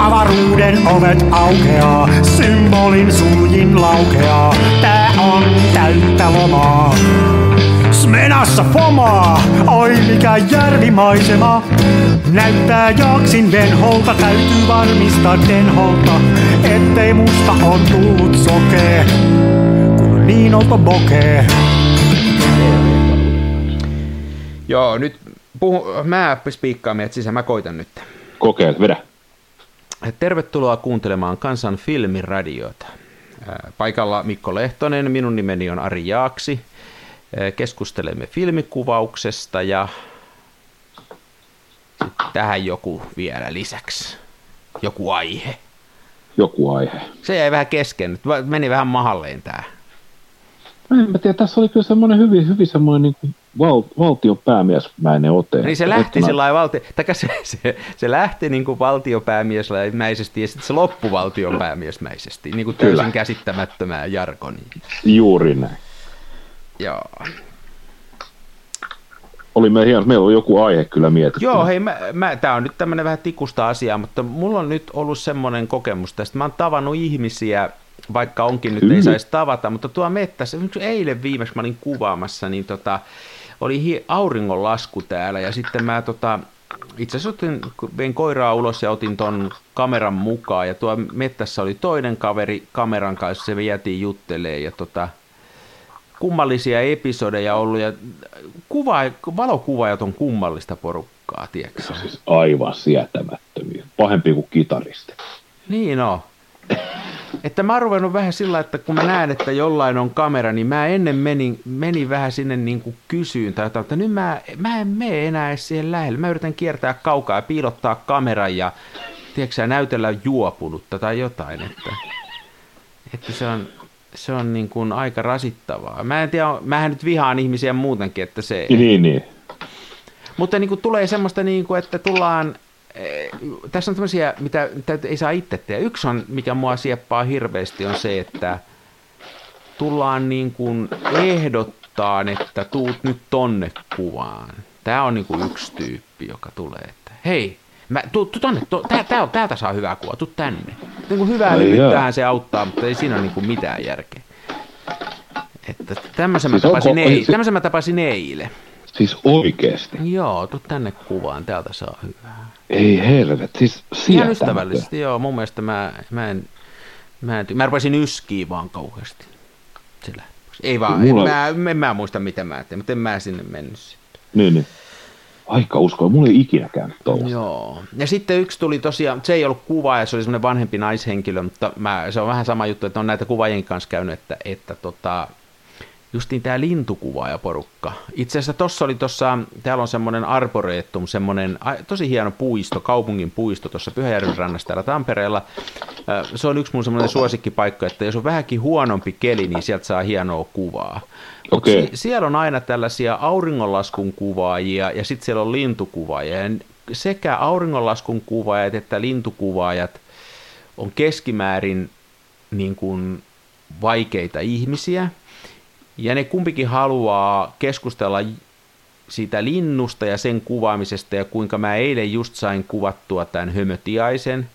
Avaruuden ovet aukeaa, symbolin suljin laukeaa. Tää on täyttä lomaa. Smenassa fomaa, oi mikä järvimaisema. Näyttää jaksin venholta, täytyy varmistaa denholta, ettei musta on tullut sokee, kun on niin olto bokee. Joo, nyt puhu, mä spiikkaan meidät sisään, mä koitan nyt. Kokeile, vedä. Tervetuloa kuuntelemaan Kansan filmiradiota. Paikalla Mikko Lehtonen, minun nimeni on Ari Jaaksi. Keskustelemme filmikuvauksesta ja tähän joku vielä lisäksi. Joku aihe. Joku aihe. Se jäi vähän kesken, meni vähän mahalleen tää. En mä tiedä, tässä oli kyllä semmoinen hyvin, hyvin semmoinen niin kuin val, valtion päämiesmäinen ote. Niin se lähti sillä valtio, se, se, se, lähti niin kuin valtiopäämiesmäisesti ja sitten se loppui valtiopäämiesmäisesti, niin kuin täysin kyllä. käsittämättömää jargoniin. Juuri näin. Joo. Oli me hienosti, meillä oli joku aihe kyllä mietitty. Joo, hei, mä, mä, tämä on nyt tämmöinen vähän tikusta asiaa, mutta mulla on nyt ollut semmoinen kokemus tästä. Mä oon tavannut ihmisiä, vaikka onkin nyt Kyllä. ei saisi tavata, mutta tuo mettässä, eilen viimeksi mä olin kuvaamassa, niin tota, oli auringonlasku täällä ja sitten mä tota, itse asiassa otin, vein koiraa ulos ja otin ton kameran mukaan ja tuo mettässä oli toinen kaveri kameran kanssa, se vietiin juttelee ja tota, kummallisia episodeja ollut ja kuva, valokuvaajat on kummallista porukkaa, tiedätkö? Siis aivan sietämättömiä, pahempi kuin kitaristi. Niin on. Että mä oon ruvennut vähän sillä, että kun mä näen, että jollain on kamera, niin mä ennen menin, menin vähän sinne niin kuin kysyyn tai jotain, että nyt mä, mä en mene enää edes siihen lähelle. Mä yritän kiertää kaukaa ja piilottaa kameran ja tiedätkö, näytellä juopunutta tai jotain. Että, että se on, se on niin kuin aika rasittavaa. Mä en tiedä, mähän nyt vihaan ihmisiä muutenkin, että se... Niin, niin. Mutta niin kuin tulee semmoista, niin kuin, että tullaan tässä on tämmöisiä, mitä, mitä ei saa itse tehdä. Yksi on, mikä mua sieppaa hirveästi, on se, että tullaan niin kuin ehdottaa, että tuut nyt tonne kuvaan. Tämä on niin kuin yksi tyyppi, joka tulee, että hei, mä, tuu, tuu tonne, tuu, tää, tää, täältä saa hyvää kuvaa, tuu tänne. Niin kuin hyvää lyhyttähän se auttaa, mutta ei siinä ole niin kuin mitään järkeä. Että tämmöisen, siis mä tapasin, onko, ei, siis... tämmöisen mä tapasin eilen. Siis oikeesti? Joo, tuu tänne kuvaan, täältä saa hyvää. Ei helvet, siis Ihan ystävällisesti, joo. Mun mielestä mä, mä en, mä en, mä rupesin yskiä vaan kauheasti. Sillä. Ei vaan, Mulla... en, mä, en mä muista mitä mä tein, mutta en mä sinne mennyt sitten. Niin, niin. Aika uskoa, mulla ei ikinä käynyt tuollaista. Joo. Ja sitten yksi tuli tosiaan, se ei ollut kuva ja se oli semmoinen vanhempi naishenkilö, mutta mä, se on vähän sama juttu, että on näitä kuvaajien kanssa käynyt, että, että tota, justiin tämä lintukuvaajaporukka. Itse asiassa tuossa oli tuossa, täällä on semmoinen arboreettum, semmoinen tosi hieno puisto, kaupungin puisto tuossa Pyhäjärven rannassa täällä Tampereella. Se on yksi mun semmoinen suosikkipaikka, että jos on vähänkin huonompi keli, niin sieltä saa hienoa kuvaa. Okay. Si- siellä on aina tällaisia auringonlaskun kuvaajia ja sitten siellä on lintukuvaajia. Ja sekä auringonlaskun kuvaajat että lintukuvaajat on keskimäärin niin kuin vaikeita ihmisiä – ja ne kumpikin haluaa keskustella siitä linnusta ja sen kuvaamisesta ja kuinka mä eilen just sain kuvattua tämän hömötiaisen.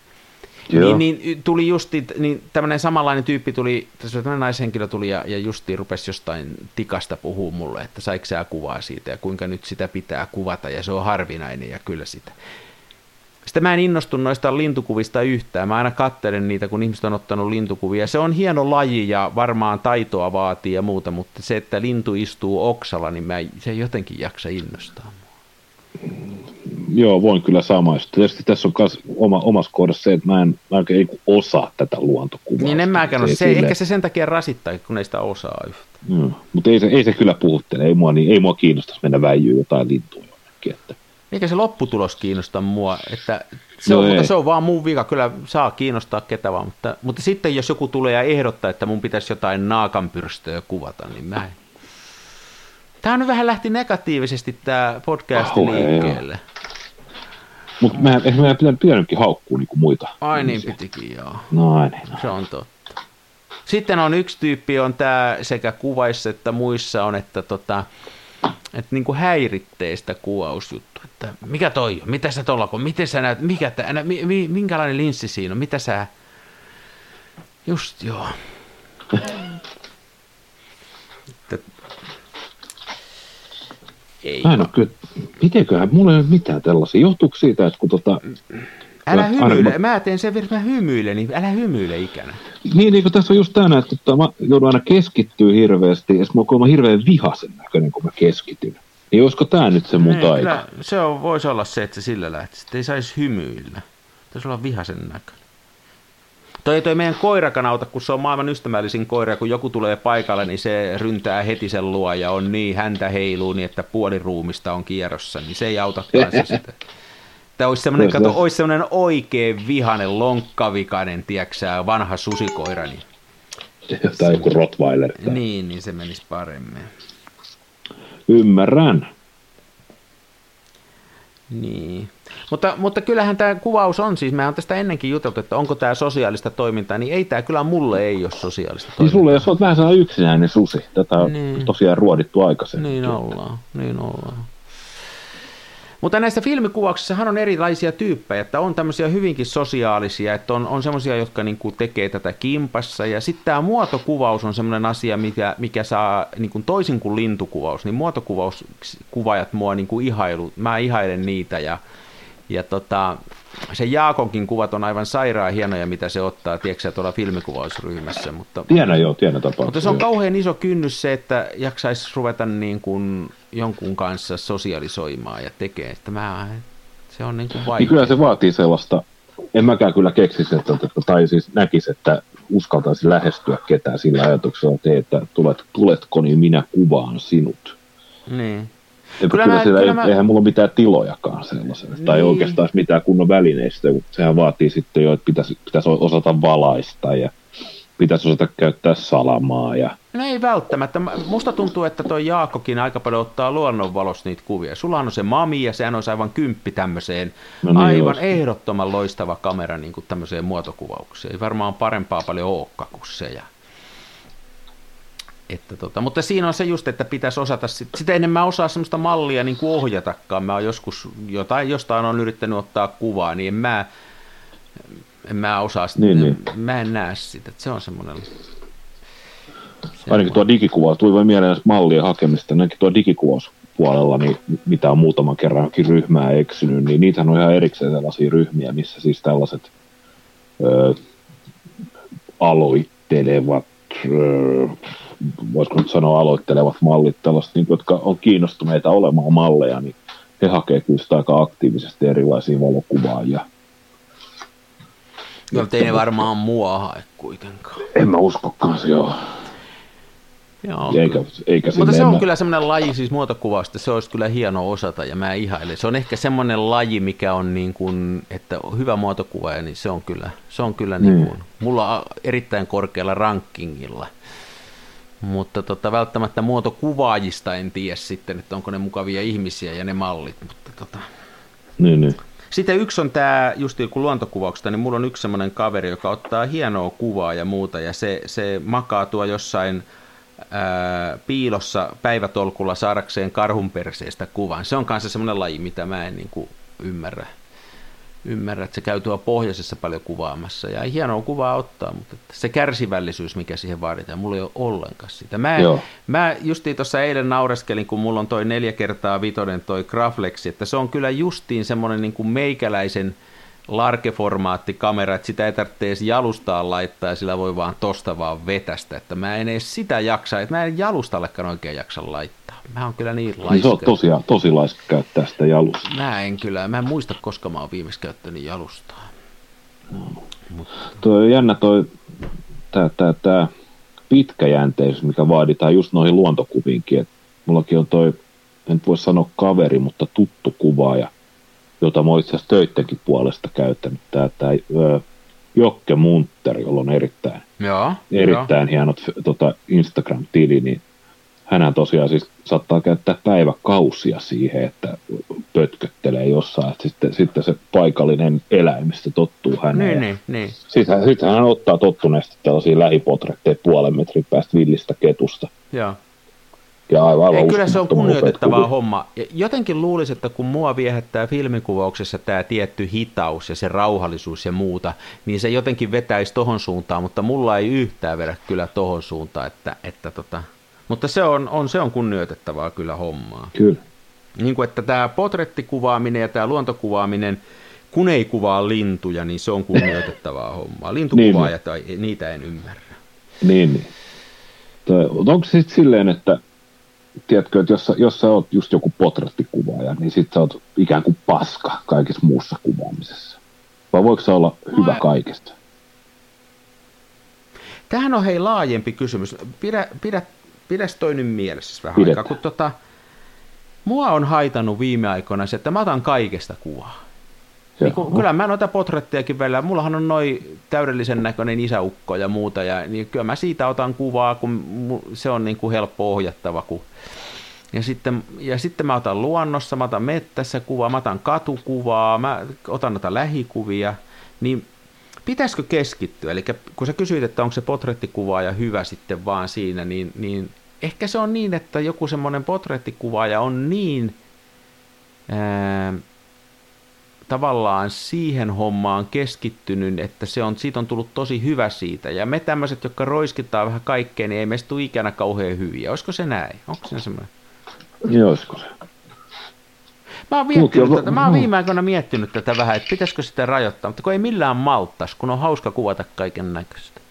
Niin, niin, tuli justi, niin tämmöinen samanlainen tyyppi tuli, tämmöinen naishenkilö tuli ja, ja justi rupesi jostain tikasta puhua mulle, että saiko sä kuvaa siitä ja kuinka nyt sitä pitää kuvata ja se on harvinainen ja kyllä sitä. Sitten mä en innostu noista lintukuvista yhtään. Mä aina katselen niitä, kun ihmiset on ottanut lintukuvia. Se on hieno laji ja varmaan taitoa vaatii ja muuta, mutta se, että lintu istuu oksalla, niin mä, se ei jotenkin jaksa innostaa Joo, voin kyllä samaistua. Tietysti tässä on myös oma, omassa kohdassa se, että mä en, mä en osaa tätä luontokuvaa. Niin en mäkään se, se, Ehkä se sen takia rasittaa, kun ei sitä osaa yhtään. Joo, mutta ei se, ei se kyllä puhuttele. Ei mua, niin, ei mua kiinnostaisi mennä väijyyn jotain lintua jonnekin. Että eikä se lopputulos kiinnosta mua, että se, no on, mutta se on vaan mun vika, kyllä saa kiinnostaa ketä vaan, mutta, mutta sitten jos joku tulee ja ehdottaa, että mun pitäisi jotain naakanpyrstöä kuvata, niin mä en. Tämä nyt vähän lähti negatiivisesti tämä podcast oh, liikkeelle. Mutta mehän, ehkä meidän pitää, pitänytkin haukkua niin kuin muita. Ai niin pitikin, joo. No, niin, no. Se on totta. Sitten on yksi tyyppi, on tämä sekä kuvaissa että muissa on, että tota, että niin kuin häiritsee sitä kuvausjuttua, että mikä toi on, mitä sä tuolla, kun miten sä näet, mikä tää, mi, mi, minkälainen linssi siinä on, mitä sä, just joo. Että- ei. Mä en ole kyllä, mitenköhän, mulla ei ole mitään tällaisia. Johtuuko siitä, että kun tota, Älä hymyile, aina- mä teen sen verran, mä hymyilen, niin älä hymyile ikänä. niin, niin kuin tässä on just tänään, että tota, mä joudun aina keskittyä hirveästi, ja mä oon hirveän vihasen näköinen, kun mä keskityn. Niin olisiko tää nyt se mun Niin, taika? kyllä se on, voisi olla se, että se sillä lähtisi, että ei saisi hymyillä. Taisi olla vihasen näköinen. Toi, toi meidän koirakan auta, kun se on maailman ystävällisin koira, kun joku tulee paikalle, niin se ryntää heti sen luo ja on niin, häntä heiluu niin, että puoli ruumista on kierrossa, niin se ei auta kanssa sitä. Tämä olisi semmoinen, Kyllä se- kato, olisi semmoinen oikein vihanen, lonkkavikainen, tiedätkö vanha susikoira, niin, Tai joku Rottweiler. Tai. niin, niin se menisi paremmin. Ymmärrän. Niin. Mutta, mutta kyllähän tämä kuvaus on siis, mehän on tästä ennenkin juteltu, että onko tämä sosiaalista toimintaa, niin ei tämä kyllä mulle ei ole sosiaalista Siis toimintaa. sulle, jos olet vähän sellainen yksinäinen susi, tätä on Niin. tosiaan ruodittu aikaisemmin. Niin ollaan, niin ollaan. Mutta näissä filmikuvauksissahan on erilaisia tyyppejä, että on tämmöisiä hyvinkin sosiaalisia, että on, on semmoisia, jotka niinku tekee tätä kimpassa, ja sitten tämä muotokuvaus on semmoinen asia, mikä, mikä saa niinku toisin kuin lintukuvaus, niin muotokuvauskuvaajat mua niinku ihailu, mä ihailen niitä, ja, ja tota, se Jaakonkin kuvat on aivan sairaan hienoja, mitä se ottaa, tiedätkö tuolla filmikuvausryhmässä, mutta Tiedän joo, tiedän tapauksia. mutta se on kauhean iso kynnys se, että jaksaisi ruveta niin kuin jonkun kanssa sosialisoimaan ja tekee, että mä, se on niin kuin Niin vaikea. kyllä se vaatii sellaista, en mäkään kyllä keksisi, että, tai siis näkisi, että uskaltaisi lähestyä ketään sillä ajatuksella, että, että tulet, tuletko, niin minä kuvaan sinut. Niin. Ja Kyllä kyllä, mä- kyllä kyllä ei, mä- eihän mulla ole mitään tilojakaan sellaisena, tai Niin. oikeastaan edes mitään kunnon välineistä, kun sehän vaatii sitten jo, että pitäisi, pitäisi osata valaista ja pitäisi osata käyttää salamaa ja No ei välttämättä. Mä- Musta tuntuu, että toi Jaakkokin aika paljon ottaa luonnonvalossa niitä kuvia. Sulla on se mami ja sehän olisi aivan kymppi tämmöiseen No niin aivan olisi. ehdottoman loistava kamera niin kuin tämmöiseen muotokuvaukseen. Ei varmaan parempaa paljon olekaan kuin se. Ja... Että tota, mutta siinä on se just, että pitäisi osata, sit, sitä ennen mä osaa semmoista mallia niin kuin ohjatakaan. Mä oon joskus jotain, jostain on yrittänyt ottaa kuvaa, niin en mä, en mä osaa sitä, Niin, niin. mä en näe sitä. Se on semmoinen... ainakin tuo digikuvaus, tuli vain mieleen mallien hakemista, ainakin tuo digikuvauspuolella, niin mitä on muutaman kerran ryhmää eksynyt, niin niitähän on ihan erikseen sellaisia ryhmiä, missä siis tällaiset ö, aloittelevat, ö, voisiko nyt sanoa aloittelevat mallit, tällaiset, niin, jotka on kiinnostuneita olemaan malleja, niin he hakee kyllä sitä aika aktiivisesti erilaisia valokuvaajia. Mutta ei ne varmaan mua hae kuitenkaan. En mä uskokaan se, joo. Joo. Eikä, eikä Mutta se on mä- kyllä semmoinen laji, siis muotokuvausta, se olisi kyllä hieno osata ja mä ihailen. Se on ehkä semmoinen laji, mikä on niin kuin, että hyvä muotokuvaaja, niin se on kyllä, se on kyllä niin Niin. kuin, mulla on erittäin korkealla rankingilla. Mutta tota, välttämättä muotokuvaajista en tiedä sitten, että onko ne mukavia ihmisiä ja ne mallit. Mutta tota. Niin, niin. Sitten yksi on tämä, just kun luontokuvauksesta, niin mulla on yksi semmoinen kaveri, joka ottaa hienoa kuvaa ja muuta, ja se, se makaa tuo jossain ää, piilossa päivätolkulla saadakseen karhunperseestä kuvan. Se on kanssa semmoinen laji, mitä mä en niin kuin ymmärrä. Ymmärrä, että se käy tuolla pohjoisessa paljon kuvaamassa, ja ei hienoa kuvaa ottaa, mutta se kärsivällisyys, mikä siihen vaaditaan, mulla ei ole ollenkaan sitä. Mä, Joo. Mä justiin tuossa eilen naureskelin, kun mulla on toi neljä kertaa vitonen toi Graflexi, että se on kyllä justiin semmoinen niin kuin meikäläisen larkeformaattikamera, että sitä ei tarvitse edes jalustaa laittaa ja sillä voi vaan tosta vaan vetästä, että mä en edes sitä jaksa, että mä en jalustallekaan oikein jaksa laittaa. Mä oon kyllä niin Niin se laiska. on tosiaan tosi laiska käyttää sitä jalusta. Mä en kyllä, mä en muista koska mä oon viimeksi käyttänyt jalustaa. Tuo on jännä toi tää, tää, tää pitkäjänteisyys, mikä vaaditaan just noihin luontokuviinkin. Et mullakin on toi, en voi sanoa kaveri, mutta tuttu kuvaaja, jota mä itse asiassa töittenkin puolesta käyttänyt. Tää ö, Jokke Munter, jolla on erittäin, Joo, erittäin hienot tota, Instagram-tili, niin hänhän tosiaan siis saattaa käyttää päiväkausia siihen, että pötköttelee jossain, että sitten, sitten se paikallinen eläimistö tottuu häneen. Niin, niin, niin. Sitten, sitten hän ottaa tottuneesti tällaisia lähipotretteja puolen metrin päästä villistä ketusta. Joo. Ja aivan, Ei, kyllä se on kuvia. homma. Ja Jotenkin luulisi, että kun mua viehättää filmikuvauksessa tämä tietty hitaus ja se rauhallisuus ja muuta, niin se jotenkin vetäisi tohon suuntaan, mutta mulla ei yhtään vedä kyllä tohon suuntaan. Että, että tota, mutta se on, on, se on kunnioitettavaa kyllä hommaa. Kyllä. Niin kuin, että tämä potrettikuvaaminen ja tämä luontokuvaaminen, kun ei kuvaa lintuja, niin se on kunnioitettavaa hommaa. Lintukuvaajat, tai niitä en ymmärrä. Niin, niin. Onko se sitten silleen, että tiedätkö, että jos sä, jos sä oot just joku potrettikuvaaja, niin sit sä oot ikään kuin paska kaikessa muussa kuvaamisessa? Vai voiko se olla hyvä Mä- kaikesta? Tämähän on hei laajempi kysymys. Pidä, pidä, pidä toi nyt mielessä vähän Pidetään. aikaa, kun tota, mua on haitannut viime aikoina se, että mä otan kaikesta kuvaa. Niin kun, kyllä mä noita potrettejakin välillä, mullahan on noin täydellisen näköinen isäukko ja muuta, ja niin kyllä mä siitä otan kuvaa, kun se on niin kuin helppo ohjattava. Kun... Ja, sitten, ja sitten mä otan luonnossa, mä otan mettässä kuvaa, mä otan katukuvaa, mä otan noita lähikuvia, niin pitäisikö keskittyä? Eli kun sä kysyit, että onko se potrettikuvaaja hyvä sitten vaan siinä, niin, niin ehkä se on niin, että joku semmoinen potrettikuvaaja on niin ää, tavallaan siihen hommaan keskittynyt, että se on, siitä on tullut tosi hyvä siitä. Ja me tämmöiset, jotka roiskitaan vähän kaikkea, niin ei meistä tule ikänä kauhean hyviä. Olisiko se näin? Onko se semmoinen? Niin olisiko se? Mä oon, Mut miettinyt jo- tätä, mä oon mm. viime aikoina miettinyt tätä vähän, että pitäisikö sitä rajoittaa, mutta kun ei millään malttas, kun on hauska kuvata kaiken näköistä.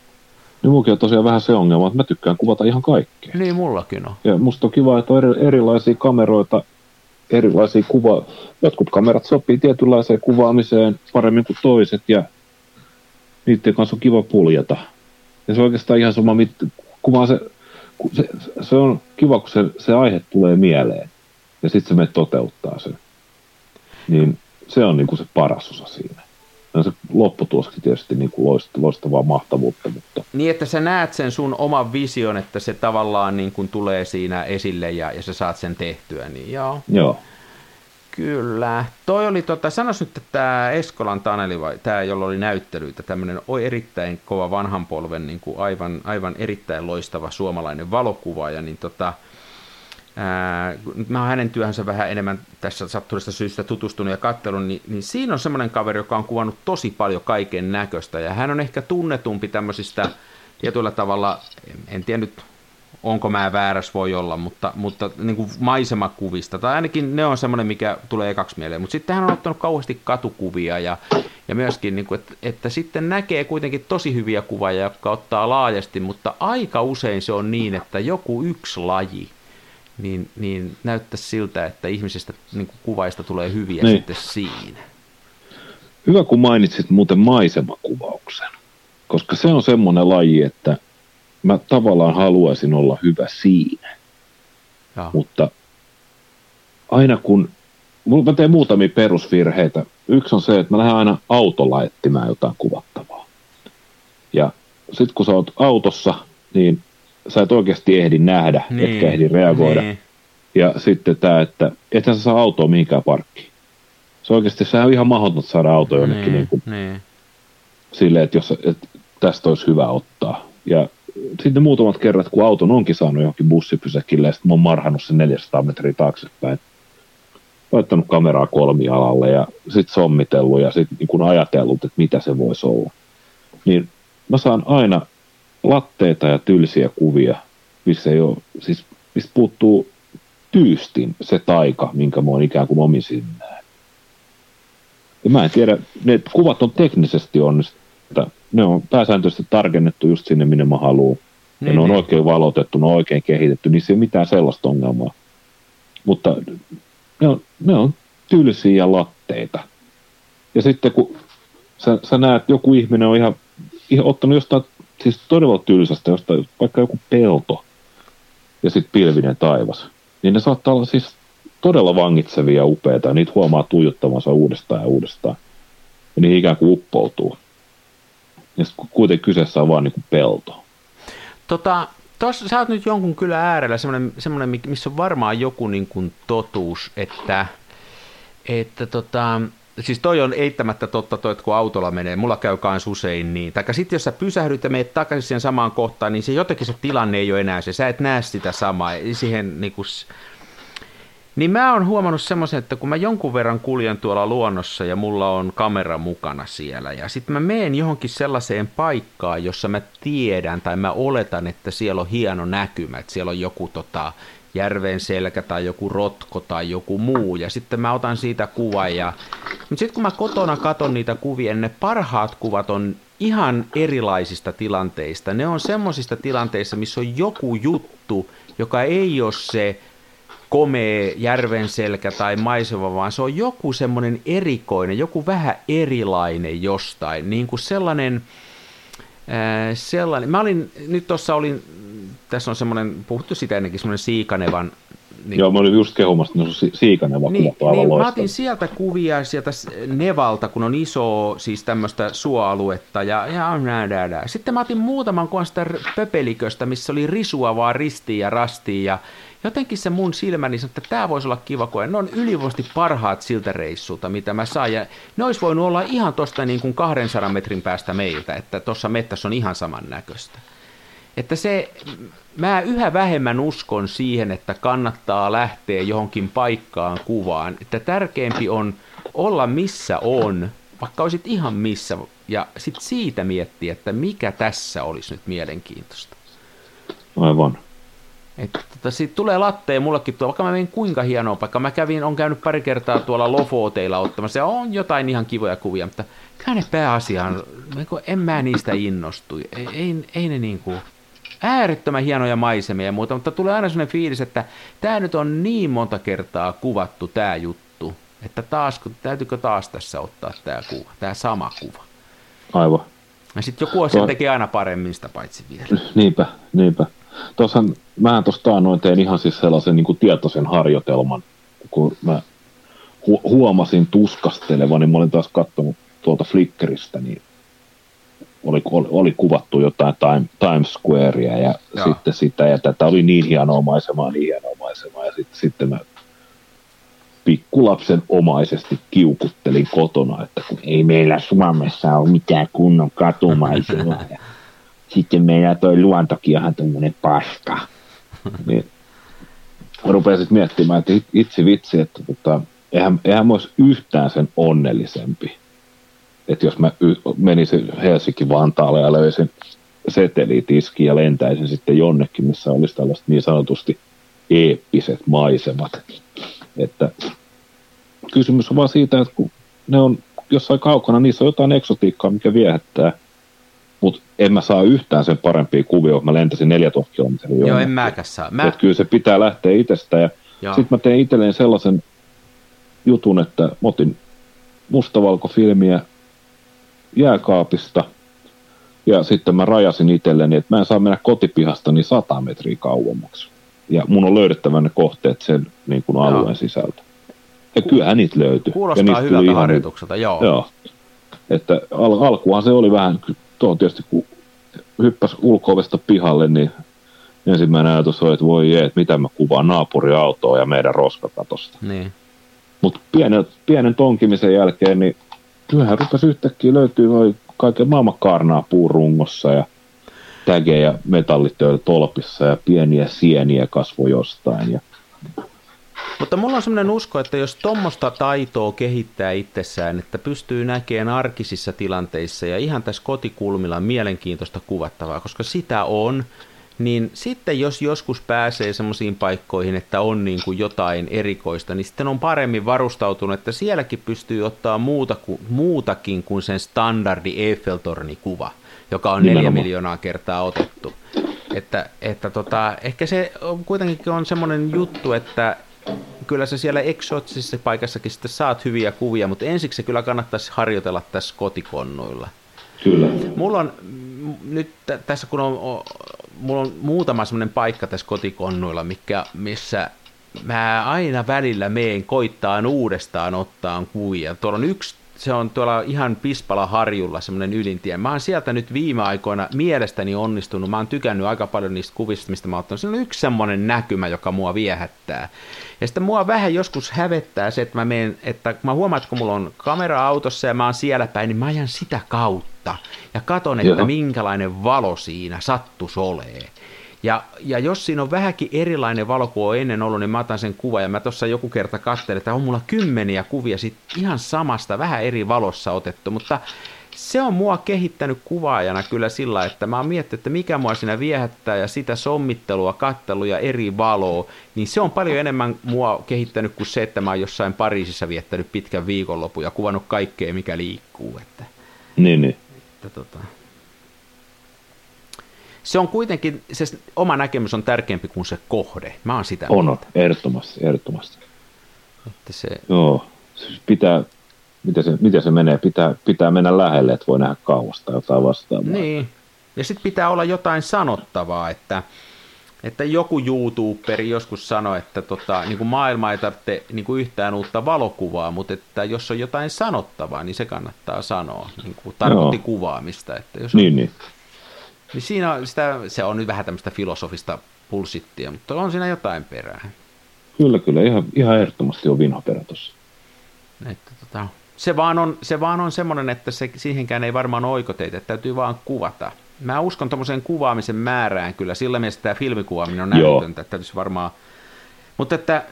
Niin mullakin on tosiaan vähän se ongelma, että mä tykkään kuvata ihan kaikkea. Niin mullakin on. Ja musta on kiva, että on eri, erilaisia kameroita, erilaisia kuva... Jotkut kamerat sopii tietynlaiseen kuvaamiseen paremmin kuin toiset ja niiden kanssa on kiva puljata. Ja se on oikeastaan ihan sama, mit, kuvaa se, kun se, se, on kiva, kun se, se aihe tulee mieleen ja sitten se me toteuttaa sen. Niin se on niinku se paras osa siinä. Lopputuoskin tietysti niinku loist- loistavaa mahtavuutta, mutta Niin, että sä näet sen sun oman vision, että se tavallaan niin kuin tulee siinä esille ja, ja sä saat sen tehtyä, niin joo. joo. Kyllä. Toi oli, tota, sanois nyt, että tämä Eskolan Taneli, vai tämä, jolla oli näyttelyitä, tämmöinen erittäin kova vanhan polven, niin kuin aivan, aivan erittäin loistava suomalainen valokuvaaja, niin tota, mä oon hänen työhönsä vähän enemmän tässä sattuneesta syystä tutustunut ja kattelun, niin, niin siinä on semmoinen kaveri, joka on kuvannut tosi paljon kaiken näköistä, ja hän on ehkä tunnetumpi tämmöisistä tietyllä tavalla, en, tiedä nyt onko mä väärässä voi olla, mutta, mutta niin kuin maisemakuvista, tai ainakin ne on semmoinen, mikä tulee ekaksi mieleen, mutta sitten hän on ottanut kauheasti katukuvia ja, ja myöskin, niin kuin, että, että sitten näkee kuitenkin tosi hyviä kuvaajia, jotka ottaa laajasti, mutta aika usein se on niin, että joku yksi laji, niin, niin näyttäisi siltä, että ihmisistä niin kuin kuvaista tulee hyviä Niin. sitten siinä. Hyvä, kun mainitsit muuten maisemakuvauksen, koska se on semmoinen laji, että mä tavallaan haluaisin olla hyvä siinä, Joo. mutta aina kun, mä teen muutamia perusvirheitä. Yksi on se, että mä lähden aina autolla etsimään jotain kuvattavaa. Ja sit kun sä oot autossa, niin sä et oikeasti ehdi nähdä, niin. etkä ehdi reagoida. Niin. Ja sitten tämä, että ethän sä saa autoa mihinkään parkkiin. Se oikeasti, sehän on ihan mahdotonta saada auto jonnekin niin, niin niin. silleen, että, jos, että tästä olisi hyvä ottaa. Ja sitten muutamat kerrat, kun auton onkin saanut johonkin bussipysäkille, ja sitten mä oon marhannut sen 400 metriä taaksepäin, laittanut kameraa kolmialalle ja sitten sommitellut ja sitten niin ajatellut, että mitä se voisi olla. Niin mä saan aina latteita ja tylsiä kuvia, missä ei ole, siis mistä puuttuu tyystin se taika, minkä mä oon ikään kuin omin näen. Ja mä en tiedä, ne kuvat on teknisesti onnistunut, ne on pääsääntöisesti tarkennettu just sinne, minne mä haluan. Ja Niin, ne on niin. oikein valotettu, ne on oikein kehitetty, niin se ei ole mitään sellaista ongelmaa. Mutta ne on, ne on tylsiä ja latteita. Ja sitten kun sä, sä näet, että joku ihminen on ihan, ihan ottanut jostain, siis todella tylsästä, jostain, vaikka joku pelto ja sitten pilvinen taivas, niin ne saattaa olla siis todella vangitsevia ja upeita, ja niitä huomaa tuijottavansa uudestaan ja uudestaan. Ja niihin ikään kuin uppoutuu. Ja kuitenkin kyseessä on vaan niin kuin pelto. Tota, tos, sä oot nyt jonkun kyllä äärellä, semmoinen, semmoinen missä on varmaan joku niin kuin totuus, että, että tota, siis toi on eittämättä totta toi, että kun autolla menee, mulla käy kans usein niin. Tai sitten jos sä pysähdyt ja meet takaisin siihen samaan kohtaan, niin se jotenkin se tilanne ei ole enää se, sä et näe sitä samaa, siihen niinku, niin mä oon huomannut semmoisen, että kun mä jonkun verran kuljen tuolla luonnossa ja mulla on kamera mukana siellä ja sitten mä meen johonkin sellaiseen paikkaan, jossa mä tiedän tai mä oletan, että siellä on hieno näkymä, että siellä on joku tota, järven selkä tai joku rotko tai joku muu ja sitten mä otan siitä kuvan ja mutta sitten kun mä kotona katon niitä kuvia, ne parhaat kuvat on ihan erilaisista tilanteista. Ne on semmoisista tilanteissa, missä on joku juttu, joka ei ole se komea järvenselkä tai maisema, vaan se on joku semmoinen erikoinen, joku vähän erilainen jostain, niin kuin sellainen, ää, sellainen. Mä olin, nyt tuossa olin, tässä on semmoinen, puhuttu sitä ennenkin, semmoinen Siikanevan niin, Joo, mä olin just kehumassa, että si- Siikaneva niin, niin, mä otin sieltä kuvia sieltä Nevalta, kun on iso siis tämmöistä suoaluetta ja, ja nää, nää, nää. Sitten mä otin muutaman kuvan sitä pöpeliköstä, missä oli risua vaan ristiin ja rastiin ja jotenkin se mun silmäni sanoi, että tämä voisi olla kiva koe. Ne on ylivoimaisesti parhaat siltä reissulta, mitä mä saan. Ja ne olisi voinut olla ihan tuosta niin kuin 200 metrin päästä meiltä, että tuossa mettässä on ihan saman näköistä. Että se, mä yhä vähemmän uskon siihen, että kannattaa lähteä johonkin paikkaan kuvaan. Että tärkeämpi on olla missä on, vaikka olisit ihan missä, ja sitten siitä miettiä, että mikä tässä olisi nyt mielenkiintoista. Aivan. Että tota, siitä tulee latteja mullekin tuo, vaikka mä menin kuinka hienoa paikka. Mä kävin, on käynyt pari kertaa tuolla Lofoteilla ottamassa ja on jotain ihan kivoja kuvia, mutta kyllä ne pääasiaan, en mä niistä innostu. Ei, ei, ei ne niin kuin, äärettömän hienoja maisemia ja muuta, mutta tulee aina sellainen fiilis, että tämä nyt on niin monta kertaa kuvattu tämä juttu, että taas, täytyykö taas tässä ottaa tämä kuva, tämä sama kuva. Aivan. Ja sitten joku asia tekee aina paremmin sitä paitsi vielä. Niinpä, niinpä. Tuossahan, mä tuosta noin tein ihan siis sellaisen niin kuin tietoisen harjoitelman, kun mä hu- huomasin tuskastelevan, niin mä olin taas katsonut tuolta Flickeristä, niin oli, oli, oli kuvattu jotain time, Times Squarea ja Joo. sitten sitä ja tätä oli niin hienoa maisemaa, niin hienoa maisemaa ja sitten, sitten mä pikkulapsen omaisesti kiukuttelin kotona, että kun ei meillä Suomessa ole mitään kunnon katumaisemaa ja sitten meillä toi luontokin on tämmöinen paska. Niin rupesin miettimään, että itse vitsi, että tota, eihän, eihän mä olisi yhtään sen onnellisempi, että jos mä menisin Helsinki-Vantaalle ja löysin setelitiski ja lentäisin sitten jonnekin, missä olisi tällaiset niin sanotusti eeppiset maisemat. Että kysymys on vaan siitä, että kun ne on jossain kaukana, niissä on jotain eksotiikkaa, mikä viehättää, mutta en mä saa yhtään sen parempia kuvia, mä lentäisin 4000 kilometriä. Joo, en mäkäs saa. Mä... Että kyllä se pitää lähteä itsestä ja sitten mä tein itselleen sellaisen jutun, että mä otin mustavalkofilmiä jääkaapista ja sitten mä rajasin itselleni, että mä en saa mennä kotipihasta niin 100 metriä kauemmaksi. Ja mun on löydettävä ne kohteet sen niin kuin alueen joo. sisältä. Ja Ku- kyllähän niitä löytyi. Kuulostaa ja hyvältä ihan, harjoitukselta, joo. joo. Että al- alkuhan se oli vähän, tuo tietysti kun hyppäs ulko pihalle, niin ensimmäinen ajatus oli, että voi jee, että mitä mä kuvaan naapuriautoa ja meidän roskakatosta. Niin. Mutta pienen, pienen tonkimisen jälkeen, niin kyllähän rupesi yhtäkkiä löytyy noin kaiken maailman kaarnaa puurungossa ja tägejä metallitöitä tolpissa ja pieniä sieniä kasvoi jostain. Ja... Mutta mulla on sellainen usko, että jos tuommoista taitoa kehittää itsessään, että pystyy näkemään arkisissa tilanteissa ja ihan tässä kotikulmilla mielenkiintoista kuvattavaa, koska sitä on, niin sitten jos joskus pääsee semmoisiin paikkoihin, että on niin kuin jotain erikoista, niin sitten on paremmin varustautunut, että sielläkin pystyy ottaa muuta kuin, muutakin kuin sen standardi Eiffeltorni-kuva, joka on neljä miljoonaa kertaa otettu. Että, että tota, ehkä se on, kuitenkin on semmoinen juttu, että kyllä se siellä eksoottisessa paikassakin sitten saat hyviä kuvia, mutta ensiksi se kyllä kannattaisi harjoitella tässä kotikonnoilla. Kyllä. Mulla on nyt tässä kun on mulla on muutama semmoinen paikka tässä kotikonnuilla, mikä, missä mä aina välillä meen koittaan uudestaan ottaa kuvia. Tuolla on yksi se on tuolla ihan Pispala harjulla semmoinen ylintie. Mä oon sieltä nyt viime aikoina mielestäni onnistunut. Mä oon tykännyt aika paljon niistä kuvista, mistä mä oon. Se on yksi semmoinen näkymä, joka mua viehättää. Ja sitten mua vähän joskus hävettää se, että mä menen, että mä huomaan, että kun mulla on kamera autossa ja mä oon siellä päin, niin mä ajan sitä kautta. Ja katon, että Joo. minkälainen valo siinä sattus olee. Ja, ja jos siinä on vähänkin erilainen valo kuin on ennen ollut, niin mä otan sen kuva. Ja mä tuossa joku kerta katselin, että on mulla kymmeniä kuvia sit ihan samasta, vähän eri valossa otettu. Mutta se on mua kehittänyt kuvaajana kyllä sillä, että mä oon miettinyt, että mikä mua siinä viehättää ja sitä sommittelua, kattelua ja eri valoa, niin se on paljon enemmän mua kehittänyt kuin se, että mä oon jossain Pariisissa viettänyt pitkän viikonlopun ja kuvannut kaikkea, mikä liikkuu. Että, niin, niin. Että, tota, se on kuitenkin, se oma näkemys on tärkeämpi kuin se kohde. Mä oon sitä On, mieltä. ehdottomasti, ehdottomasti. Että se... Joo, siis pitää, miten se, miten se menee, pitää, pitää mennä lähelle, että voi nähdä kauasta jotain vastaavaa. Niin, ja sitten pitää olla jotain sanottavaa, että, että joku YouTuberi joskus sanoi, että tota, niin kuin maailma ei tarvitse niin kuin yhtään uutta valokuvaa, mutta että jos on jotain sanottavaa, niin se kannattaa sanoa. Niin kuin tarkoitti Joo. kuvaamista. Että jos on, niin, niin. Niin siinä on sitä, se on nyt vähän tämmöistä filosofista pulsittia, mutta on siinä jotain perää. Kyllä, kyllä. Ihan, ihan ehdottomasti on vinhaperä tuossa. Että, tota, se, vaan on, se vaan on semmoinen, että se, siihenkään ei varmaan oikoteita, että täytyy vaan kuvata. Mä uskon tuommoisen kuvaamisen määrään kyllä, sillä mielessä tämä filmikuvaaminen on näytöntä, että täytyisi varmaan mutta että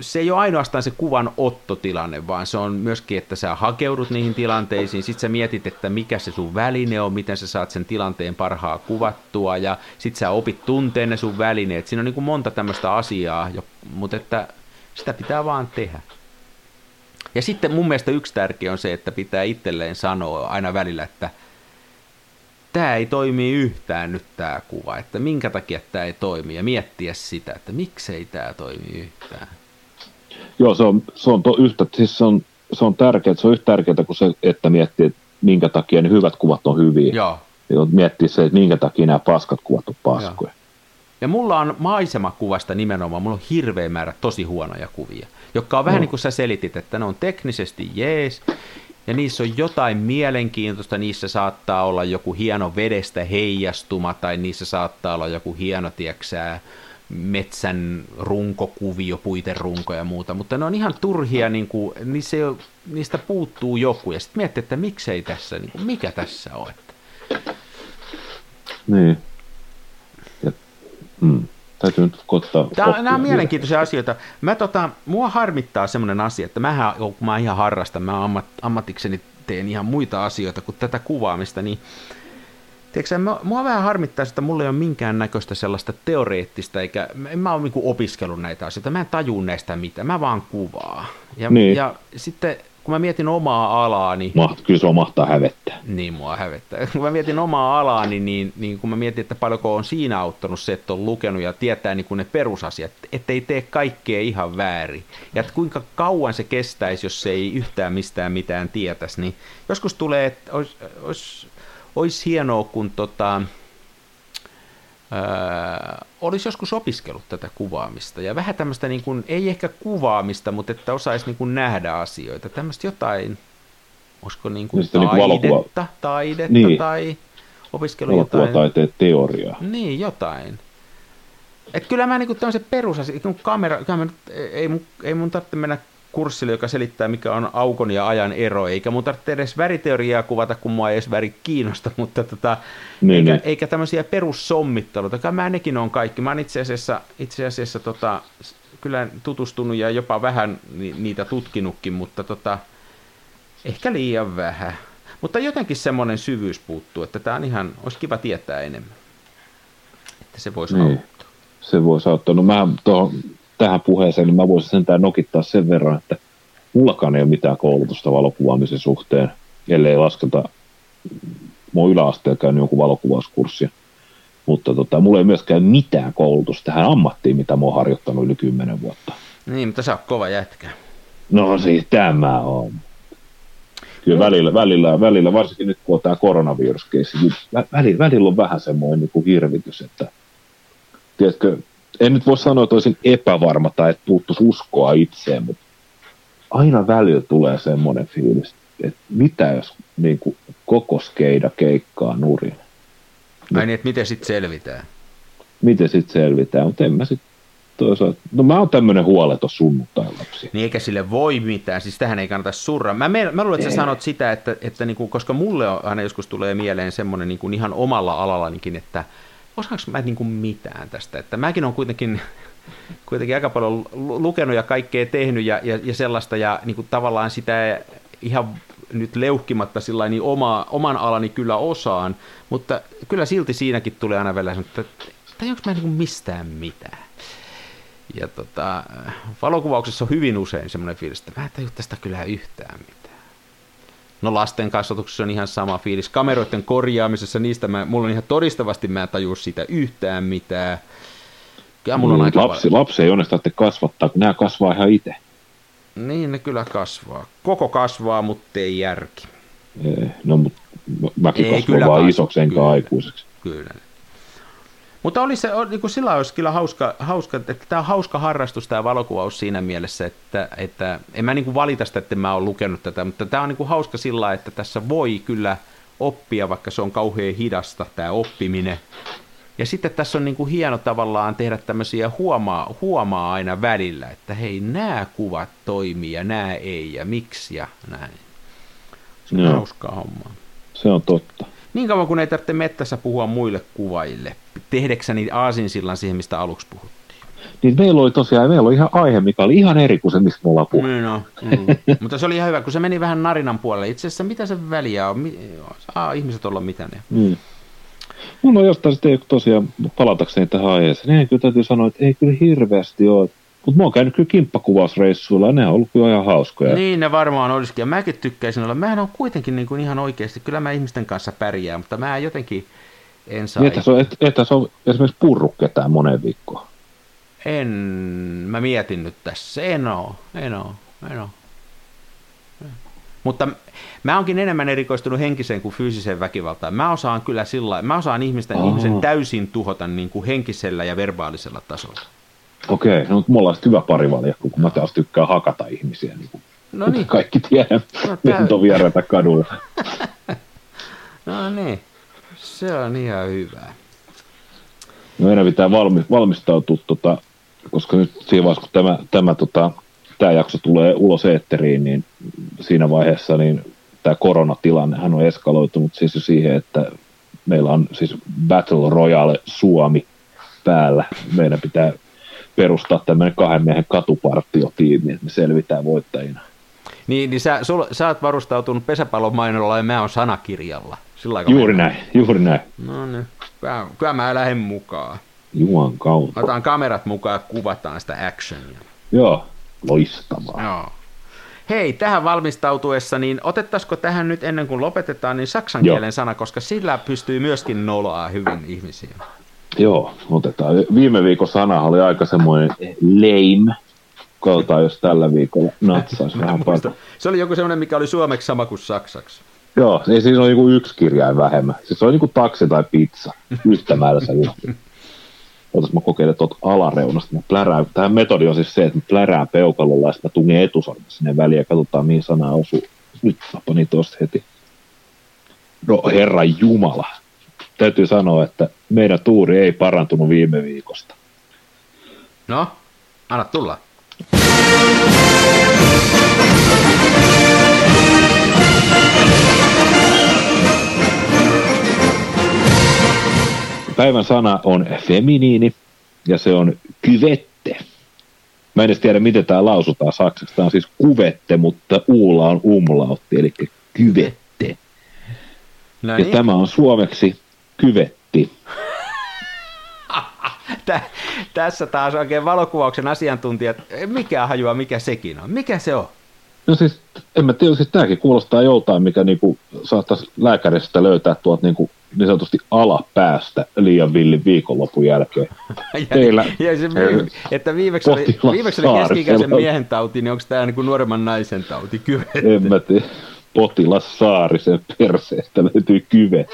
se ei ole ainoastaan se kuvan ottotilanne, vaan se on myöskin, että sä hakeudut niihin tilanteisiin, sitten sä mietit, että mikä se sun väline on, miten sä saat sen tilanteen parhaa kuvattua, ja sitten sä opit tunteen ne sun välineet. Siinä on niin kuin monta tämmöistä asiaa, mutta että sitä pitää vaan tehdä. Ja sitten mun mielestä yksi tärkeä on se, että pitää itselleen sanoa aina välillä, että – tämä ei toimi yhtään nyt tämä kuva, että minkä takia tämä ei toimi ja miettiä sitä, että miksei tämä toimi yhtään. Joo, se on, se on, to, yhtä, siis se on, se on tärkeää, se on yhtä tärkeää kuin se, että miettii, että minkä takia ne hyvät kuvat on hyviä. Joo. Ja miettii se, että minkä takia nämä paskat kuvat on paskoja. Joo. Ja mulla on maisemakuvasta nimenomaan, mulla on hirveä määrä tosi huonoja kuvia, jotka on vähän no. niin kuin sä selitit, että ne on teknisesti jees, ja niissä on jotain mielenkiintoista, niissä saattaa olla joku hieno vedestä heijastuma, tai niissä saattaa olla joku hieno, tieksää, metsän runkokuvio, puiterunko ja muuta, mutta ne on ihan turhia, niin kuin, niissä ei ole, niistä puuttuu joku, ja sitten miettii, että miksei tässä, niin kuin, mikä tässä on. Niin. Ja, mm täytyy nyt koittaa. Tämä, nämä on mielenkiintoisia asioita. Mä tota, mua harmittaa semmoinen asia, että mähän, kun mä ihan harrastan, mä ammat, ammatikseni teen ihan muita asioita kuin tätä kuvaamista, niin Tiedätkö, mua, mua vähän harmittaa, että mulla ei ole minkään näköistä sellaista teoreettista, eikä en mä ole niin opiskellut näitä asioita, mä en taju näistä mitään, mä vaan kuvaa. Ja, niin. ja sitten kun mä mietin omaa alaani... Maht, kyllä se on mahtaa hävettää. Niin, mua hävettää. Kun mä mietin omaa alaani, niin, niin kun mä mietin, että paljonko on siinä auttanut se, että on lukenut ja tietää niin kuin ne perusasiat, ettei tee kaikkea ihan väärin. Ja että kuinka kauan se kestäisi, jos se ei yhtään mistään mitään tietäisi, niin joskus tulee, että olisi, olisi, olisi hienoa, kun tota, Öö, olisi joskus opiskellut tätä kuvaamista ja vähän tämmöistä, niin kuin, ei ehkä kuvaamista, mutta että osaisi niin kuin nähdä asioita, tämmöistä jotain, olisiko niin kuin niin taidetta, niin taidetta niin. tai opiskelu jotain. taiteen teoriaa. Niin, jotain. Et kyllä mä niin kuin tämmöisen perusasiat, kun kamera, mä, ei, mun, ei mun tarvitse mennä kurssille, joka selittää, mikä on aukon ja ajan ero, eikä mun tarvitse edes väriteoriaa kuvata, kun mua ei edes väri kiinnosta, mutta tota, niin, eikä, niin. eikä tämmöisiä perussommitteluita, mä nekin on kaikki. Mä oon itse asiassa, itse asiassa tota, kyllä tutustunut ja jopa vähän niitä tutkinutkin, mutta tota, ehkä liian vähän. Mutta jotenkin semmoinen syvyys puuttuu, että tämä on ihan, olisi kiva tietää enemmän. Että se voisi niin. auttaa. Se voisi auttaa. No mä tuohon tähän puheeseen, niin mä voisin sentään nokittaa sen verran, että mullakaan ei ole mitään koulutusta valokuvaamisen suhteen, ellei lasketa, mä oon yläasteella käynyt jonkun valokuvauskurssin, mutta tota, mulla ei myöskään mitään koulutusta tähän ammattiin, mitä mä oon harjoittanut yli kymmenen vuotta. Niin, mutta sä oot kova jätkä. No siis tämä on. Kyllä välillä, välillä, välillä, varsinkin nyt kun on tämä koronaviruskeissi, niin välillä, välillä on vähän semmoinen niin kuin hirvitys, että tiedätkö, en nyt voi sanoa, että olisin epävarma tai että puuttuisi uskoa itseen, mutta aina välillä tulee semmoinen fiilis, että mitä jos niin kuin, koko skeida keikkaa nurin. Ai niin, että miten sitten selvitään? Miten sitten selvitään, mutta en mä sitten toisaalta, no mä oon tämmönen huoleton sunnuntai lapsi. Niin eikä sille voi mitään, siis tähän ei kannata surra. Mä, mä, mä luulen, että sä sanot sitä, että, että niinku, koska mulle on, aina joskus tulee mieleen semmoinen niinku ihan omalla alallanikin, että osaanko mä niinku mitään tästä, että mäkin on kuitenkin kuitenkin aika paljon lukenut ja kaikkea tehnyt ja, ja, ja sellaista, ja niin kuin tavallaan sitä ihan nyt leuhkimatta sillä niin oma, oman alani kyllä osaan, mutta kyllä silti siinäkin tulee aina välillä että onko mä niin mistään mitään. Ja tota, valokuvauksessa on hyvin usein semmoinen fiilis, että mä en tajua tästä kyllä yhtään mitään. No lasten kasvatuksessa on ihan sama fiilis. Kameroiden korjaamisessa, niistä mä, mulla on ihan todistavasti, mä en tajua siitä yhtään mitään. Kyllä mulla on mm, aika lapsi, lapsi ei onneksi tarvitse kasvattaa, kun nämä kasvaa ihan itse. Niin, ne kyllä kasvaa. Koko kasvaa, mutta ei järki. No, mutta mäkin ei, kasvan vaan isoksi enkä aikuiseksi. Kyllä. Mutta oli se, niin kuin sillä olisi kyllä hauska, hauska, että tämä on hauska harrastus tämä valokuvaus siinä mielessä, että, että en mä niin kuin valita sitä, että mä oon lukenut tätä, mutta tämä on niin kuin hauska sillä että tässä voi kyllä oppia, vaikka se on kauhean hidasta tämä oppiminen. Ja sitten tässä on niin kuin hieno tavallaan tehdä tämmöisiä huomaa, huomaa aina välillä, että hei, nämä kuvat toimii ja nämä ei ja miksi ja näin. Se on Joo. hauskaa hommaa. Se on totta. Niin kauan kun ei tarvitse mettässä puhua muille kuvaille, tehdäkseni aasinsillan siihen, mistä aluksi puhuttiin. Niin meillä oli tosiaan, meillä oli ihan aihe, mikä oli ihan eri kuin se, mistä me ollaan puhuttu. Niin no, mm. Mutta se oli ihan hyvä, kun se meni vähän narinan puolelle. Itse asiassa mitä se väliä on? Saa ihmiset olla mitä ne. Mm. Mulla on jostain sitten tosiaan palatakseni tähän aiheeseen, niin kyllä täytyy sanoa, että ei kyllä hirveästi ole. Mutta mä oon käynyt kyllä kimppakuvausreissuilla ja ne on ollut kyllä ihan hauskoja. Niin ne varmaan olisikin. Ja mäkin tykkäisin olla. Mähän on kuitenkin niin kuin ihan oikeasti, kyllä mä ihmisten kanssa pärjään, mutta mä jotenkin en saa... Että se on, et, että se on esimerkiksi purru ketään moneen viikkoon. En, mä mietin nyt tässä. En oo, en oo, en oo. Mutta mä oonkin enemmän erikoistunut henkiseen kuin fyysiseen väkivaltaan. Mä osaan kyllä sillä mä osaan ihmisten, ihmisen täysin tuhota niin kuin henkisellä ja verbaalisella tasolla. Okei, no me ollaan hyvä parivaljakko, kun mä taas tykkään hakata ihmisiä, niin kuin no niin. kaikki tiedän, no, lentovieraita kadulla. no niin, se on ihan hyvä. No meidän pitää valmi, valmistautua, tota, koska nyt siinä vaiheessa, kun tämä, tämä, tota, tämä jakso tulee ulos eetteriin, niin siinä vaiheessa niin tämä koronatilanne hän on eskaloitunut siis jo siihen, että meillä on siis Battle Royale Suomi päällä. Meidän pitää perustaa tämmöinen kahden miehen katupartiotiimi, että me selvitään voittajina. Niin, niin sä, sul, sä oot varustautunut pesäpallon mainolla ja mä oon sanakirjalla. Sillä juuri näin, juuri näin. No niin, kyllä, kyllä mä lähden mukaan. Juan kautta. Otan kamerat mukaan ja kuvataan sitä actionia. Joo, loistavaa. Joo. Hei, tähän valmistautuessa, niin otettaisiko tähän nyt ennen kuin lopetetaan, niin saksan Joo. kielen sana, koska sillä pystyy myöskin noloa hyvin ihmisiä. Joo, otetaan. Viime viikon sana oli aika semmoinen lame. Katsotaan, jos tällä viikolla natsaisi vähän. Se oli joku semmoinen, mikä oli suomeksi sama kuin saksaksi. Joo, niin siis on joku yksi kirjain vähemmän. Siis se on joku taksi tai pizza. Yhtämällä se Otas mä kokeilen tuot alareunasta. Mä plärään. Tähän metodi on siis se, että mä plärään peukalolla ja sitten mä tungen etusormen sinne väliin ja katsotaan mihin sana osuu. Nyt mä panin tuosta heti. No herra Jumala. Täytyy sanoa, että meidän tuuri ei parantunut viime viikosta. No, anna tulla. Päivän sana on feminiini ja se on kyvette. Mä en edes tiedä, miten tämä lausutaan saksaksi. Tämä on siis kuvette, mutta uulla on umlautti, eli kyvette. No niin. Ja tämä on suomeksi kyvetti. Tässä taas oikein valokuvauksen asiantuntijat, mikä hajua, mikä sekin on. Mikä se on? No siis, en mä tiedä, siis tämäkin kuulostaa joltain, mikä niinku saattaisi lääkäristä löytää tuolta niinku niin sanotusti alapäästä liian villin viikonlopun jälkeen. ja, Teillä, ja se, että viimeksi oli, viimeksi oli keski-ikäisen miehen tauti, niin onko tämä niinku nuoremman naisen tauti? Kyve. En mä tiedä. Potilas Saarisen perseestä löytyy kyve.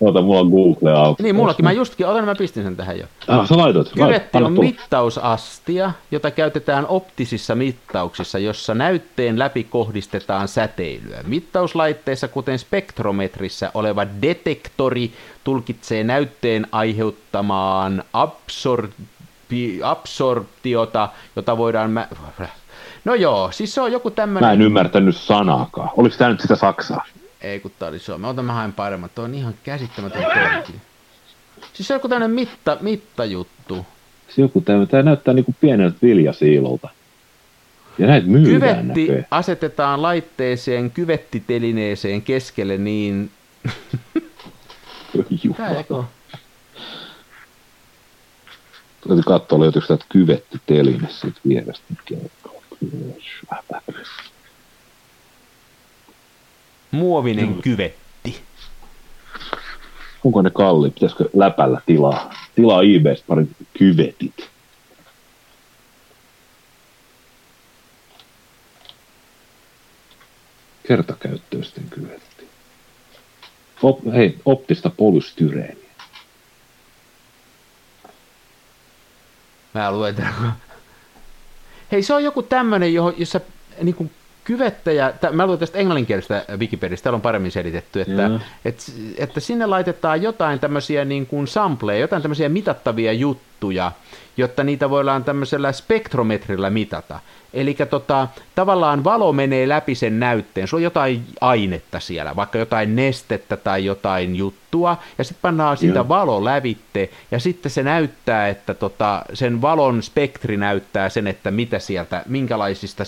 Ota, mulla on Google auki. Niin, mullakin. Mä justkin, otan, mä pistin sen tähän jo. Ah, sä laitoit. Kyvetti on mittausastia, jota käytetään optisissa mittauksissa, jossa näytteen läpi kohdistetaan säteilyä. Mittauslaitteissa, kuten spektrometrissä oleva detektori, tulkitsee näytteen aiheuttamaan absorbi- absorptiota, jota voidaan... Mä... No joo, siis se on joku Mä tämmöinen... en ymmärtänyt sanaakaan. Oliko tää nyt sitä Saksaa? Ei kun tää oli Suomi. Ota mä haen paremmat. Tuo on ihan käsittämätön toikin. Siis se on joku tämmönen mitta, mittajuttu. Se joku tää, tää näyttää niinku pieneltä viljasiilolta. Ja näitä myydään Kyvetti näköjään. asetetaan laitteeseen kyvettitelineeseen keskelle niin... Tää eikö? Täytyy katsoa, löytyykö täältä kyvetti teline siitä vierestä. Muovinen kyvetti. Onko ne kalli? Pitäisikö läpällä tilaa? Tilaa eBaystä pari kyvetit. Kertakäyttöisten kyvetti. Op, hei, optista polystyreeniä. Mä luen tämän. Hei, se on joku tämmönen, johon, jossa niin kuin kyvettäjä, tä, mä luen tästä englanninkielisestä Wikipediasta, täällä on paremmin selitetty, että, Joo. että, että sinne laitetaan jotain tämmöisiä niin kuin sampleja, jotain tämmöisiä mitattavia juttuja, jotta niitä voidaan tämmöisellä spektrometrillä mitata. Eli tota, tavallaan valo menee läpi sen näytteen, sulla on jotain ainetta siellä, vaikka jotain nestettä tai jotain juttua, ja sitten pannaan siitä Joo. valo lävitte, ja sitten se näyttää, että tota, sen valon spektri näyttää sen, että mitä sieltä, minkälaisista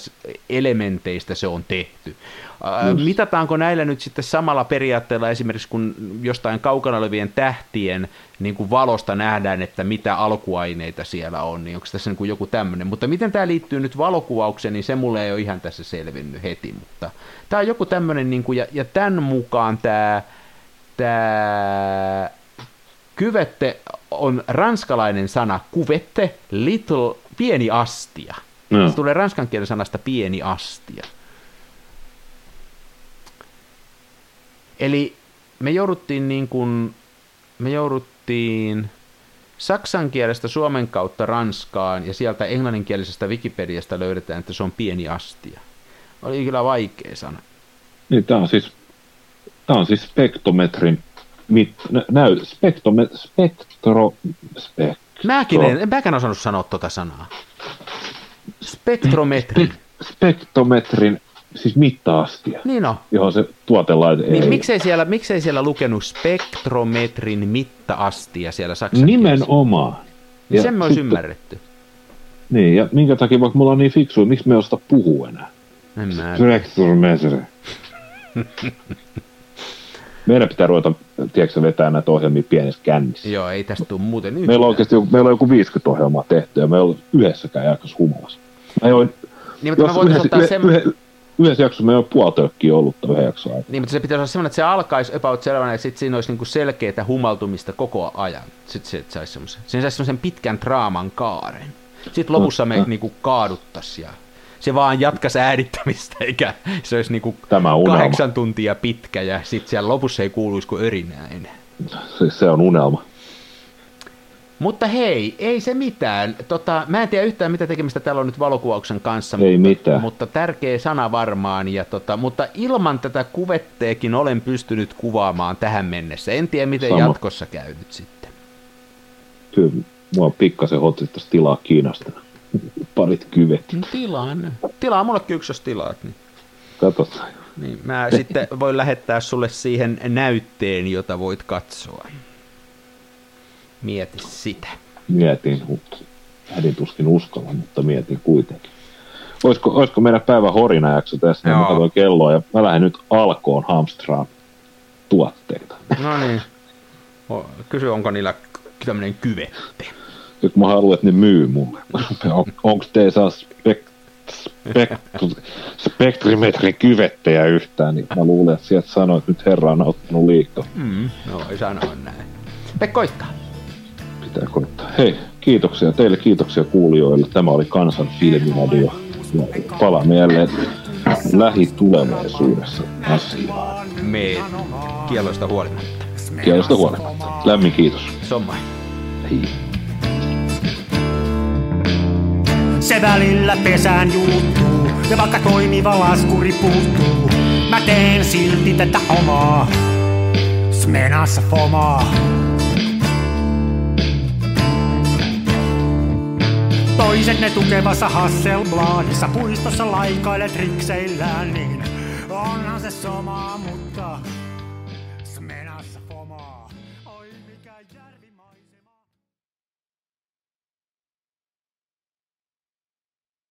elementeistä se on tehty. Ää, Mitataanko näillä nyt sitten samalla periaatteella esimerkiksi, kun jostain kaukana olevien tähtien niin kuin valosta nähdään, että mitä alkuaineita siellä on, niin onko tässä niin kuin joku tämmöinen. Mutta miten tämä liittyy nyt valokuvaukseen, niin se mulle ei ole ihan tässä selvinnyt heti, mutta tämä on joku tämmöinen, niin kuin, ja, ja tämän mukaan tämä, tämä kyvette on ranskalainen sana, kuvette, little, pieni astia. No. Se tulee ranskan kielen sanasta pieni astia. Eli me jouduttiin niin kuin, me jouduttiin saksan kielestä suomen kautta ranskaan ja sieltä englanninkielisestä Wikipediasta löydetään, että se on pieni astia. Oli kyllä vaikea sana. Niin, tää on siis, tää on siis spektrometrin mit, nä, näy, spektrome, spektro, spek, Mäkin en, en mäkään osannut sanoa tota sanaa. Spektrometri. spektrometrin, siis mitta-astia, Niin on. johon se tuotelaite Niin ei. miksei siellä, miksei siellä lukenut spektrometrin mitta-astia siellä saksan? Nimenomaan. Niin Ja sen me olisi sitten- ymmärretty. Niin, ja minkä takia vaikka mulla on niin fiksu, miksi me ei osta puhua enää? En mä... Spektrometri. Meidän pitää ruveta, tiedätkö, vetää näitä ohjelmia pienessä kännissä. Joo, ei tästä tule muuten yhtään. Meillä on oikeasti joku, meillä on joku 50 ohjelmaa tehty ja me ei yhdessäkään jaksossa humalassa. Mä join, Niin, mutta mä jos voitais yhdessä, ottaa sen... yhde, yhdessä jaksossa me ei ole puoli tölkkiä ollutta yhden jakson aikana. Niin, mutta se pitäisi olla semmoinen, että se alkaisi about sellainen, että sitten siinä olisi niinku selkeää humaltumista koko ajan. Sitten se saisi semmoisen. Siinä saisi semmoisen pitkän draaman kaaren. Sitten lopussa me Totta. niinku kaaduttaisi ja se vaan jatkaisi äänittämistä, eikä se olisi niinku Tämä on unelma. kahdeksan tuntia pitkä ja sitten siellä lopussa ei kuuluisi kuin örinää enää. Siis se on unelma. Mutta hei, ei se mitään. Tota, mä en tiedä yhtään mitä tekemistä täällä on nyt valokuvauksen kanssa. Ei mutta, mitään. Mutta tärkeä sana varmaan. Ja tota, mutta ilman tätä kuvetteekin olen pystynyt kuvaamaan tähän mennessä. En tiedä miten Sama. jatkossa käy nyt sitten. Kyllä mua pikkasen hotsittaisi tilaa Kiinasta. Parit kyvet. No, tilaan. Tilaa mullekin yksi, jos tilaat. Niin, Katsotaan. niin mä sitten voin lähettää sulle siihen näytteen, jota voit katsoa. Mieti sitä. Mietin, mutta äidin tuskin uskalla, mutta mietin kuitenkin. Olisiko, olisiko meidän päivän horinajakso tässä? Mä Joo. katsoin kelloa ja mä lähden nyt alkoon hamstraan tuotteita. No niin. Kysy, onko niillä tämmöinen kyvette. Nyt mä haluan, että ne myy mulle. On, onko teissä spek, spek, spektrimetrin kyvettejä yhtään, niin mä luulen, että sieltä sanoo, että nyt herra on ottanut liikaa. Mm, no, ei sanoa näin. Pekka Pitää koittaa. Hei, kiitoksia teille, kiitoksia kuulijoille. Tämä oli Kansan filmiradio. Ja palaamme jälleen lähitulevaisuudessa asiaan. Me kieloista huolimatta. Kielosta huolimatta. Lämmin kiitos. Somma. Hei. Se välillä pesään juuttuu, ja vaikka toimiva laskuri puuttuu, mä teen silti tätä omaa. Smenassa fomaa. Toiset ne tukevassa Hasselbladissa puistossa laikailet rikseillään, niin onhan se sama, mutta